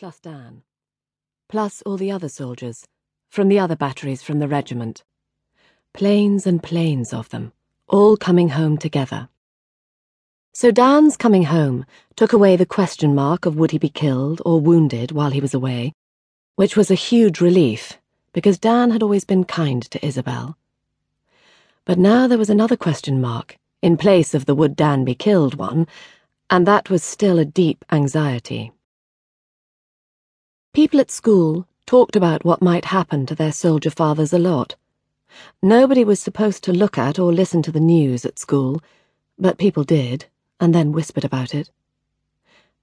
plus Dan, plus all the other soldiers from the other batteries from the regiment. Planes and planes of them, all coming home together. So Dan's coming home took away the question mark of would he be killed or wounded while he was away, which was a huge relief because Dan had always been kind to Isabel. But now there was another question mark in place of the would Dan be killed one, and that was still a deep anxiety. People at school talked about what might happen to their soldier fathers a lot. Nobody was supposed to look at or listen to the news at school, but people did, and then whispered about it.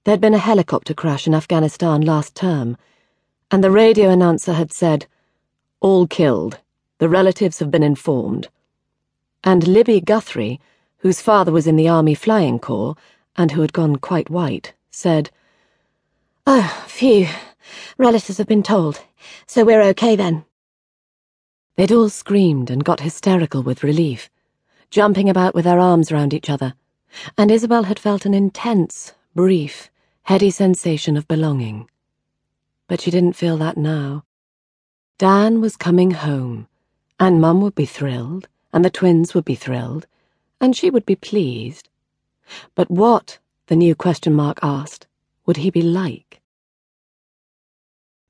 There'd been a helicopter crash in Afghanistan last term, and the radio announcer had said, All killed. The relatives have been informed. And Libby Guthrie, whose father was in the Army Flying Corps and who had gone quite white, said, Oh, phew. Relatives have been told, so we're okay then. They'd all screamed and got hysterical with relief, jumping about with their arms round each other, and Isabel had felt an intense, brief, heady sensation of belonging. But she didn't feel that now. Dan was coming home, and Mum would be thrilled, and the twins would be thrilled, and she would be pleased. But what, the new question mark asked, would he be like?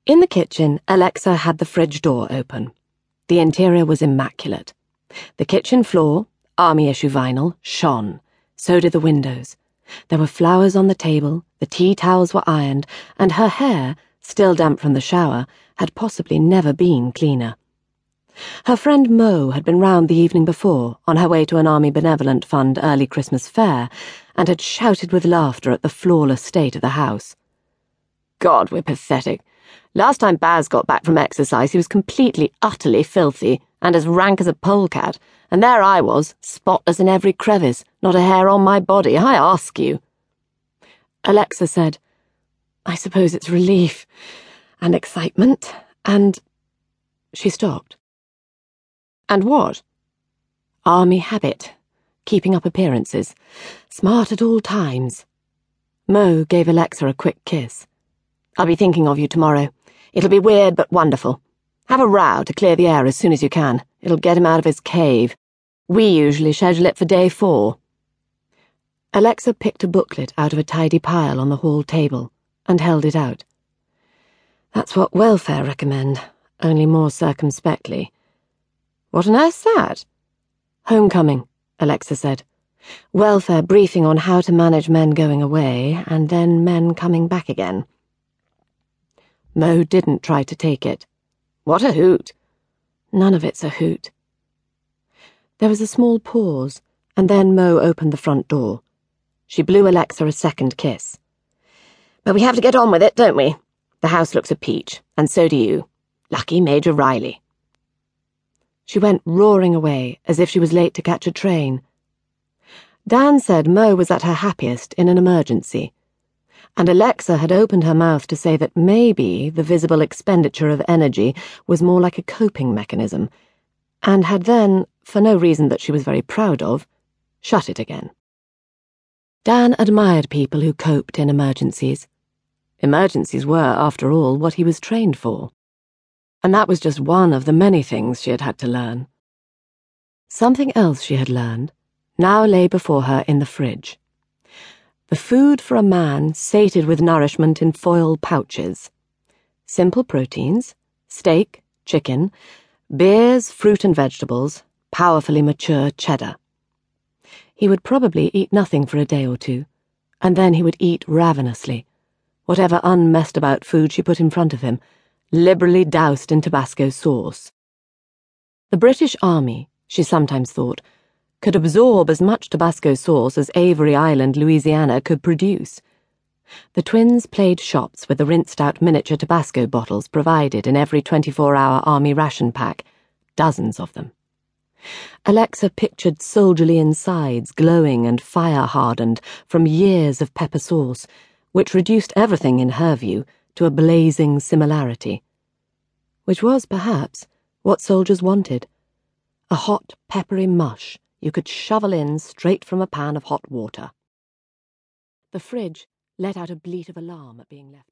In the kitchen, Alexa had the fridge door open. The interior was immaculate. The kitchen floor, army issue vinyl, shone. So did the windows. There were flowers on the table, the tea towels were ironed, and her hair, still damp from the shower, had possibly never been cleaner. Her friend Mo had been round the evening before, on her way to an Army Benevolent Fund early Christmas fair, and had shouted with laughter at the flawless state of the house. God, we're pathetic. Last time Baz got back from exercise, he was completely, utterly filthy, and as rank as a polecat, and there I was, spotless in every crevice, not a hair on my body, I ask you. Alexa said, I suppose it's relief, and excitement, and. She stopped. And what? Army habit, keeping up appearances, smart at all times. Mo gave Alexa a quick kiss. I'll be thinking of you tomorrow. It'll be weird but wonderful. Have a row to clear the air as soon as you can. It'll get him out of his cave. We usually schedule it for day four. Alexa picked a booklet out of a tidy pile on the hall table and held it out. That's what welfare recommend, only more circumspectly. What on earth's that? Homecoming, Alexa said. Welfare briefing on how to manage men going away and then men coming back again. Mo didn't try to take it. What a hoot! None of it's a hoot. There was a small pause, and then Mo opened the front door. She blew Alexa a second kiss. But we have to get on with it, don't we? The house looks a peach, and so do you. Lucky Major Riley. She went roaring away as if she was late to catch a train. Dan said Mo was at her happiest in an emergency and Alexa had opened her mouth to say that maybe the visible expenditure of energy was more like a coping mechanism, and had then, for no reason that she was very proud of, shut it again. Dan admired people who coped in emergencies. Emergencies were, after all, what he was trained for. And that was just one of the many things she had had to learn. Something else she had learned now lay before her in the fridge the food for a man sated with nourishment in foil pouches. Simple proteins, steak, chicken, beers, fruit and vegetables, powerfully mature cheddar. He would probably eat nothing for a day or two, and then he would eat ravenously, whatever unmessed about food she put in front of him, liberally doused in Tabasco sauce. The British Army, she sometimes thought, could absorb as much Tabasco sauce as Avery Island, Louisiana could produce. The twins played shops with the rinsed out miniature Tabasco bottles provided in every 24 hour army ration pack, dozens of them. Alexa pictured soldierly insides glowing and fire hardened from years of pepper sauce, which reduced everything, in her view, to a blazing similarity. Which was, perhaps, what soldiers wanted a hot, peppery mush you could shovel in straight from a pan of hot water. The fridge let out a bleat of alarm at being left.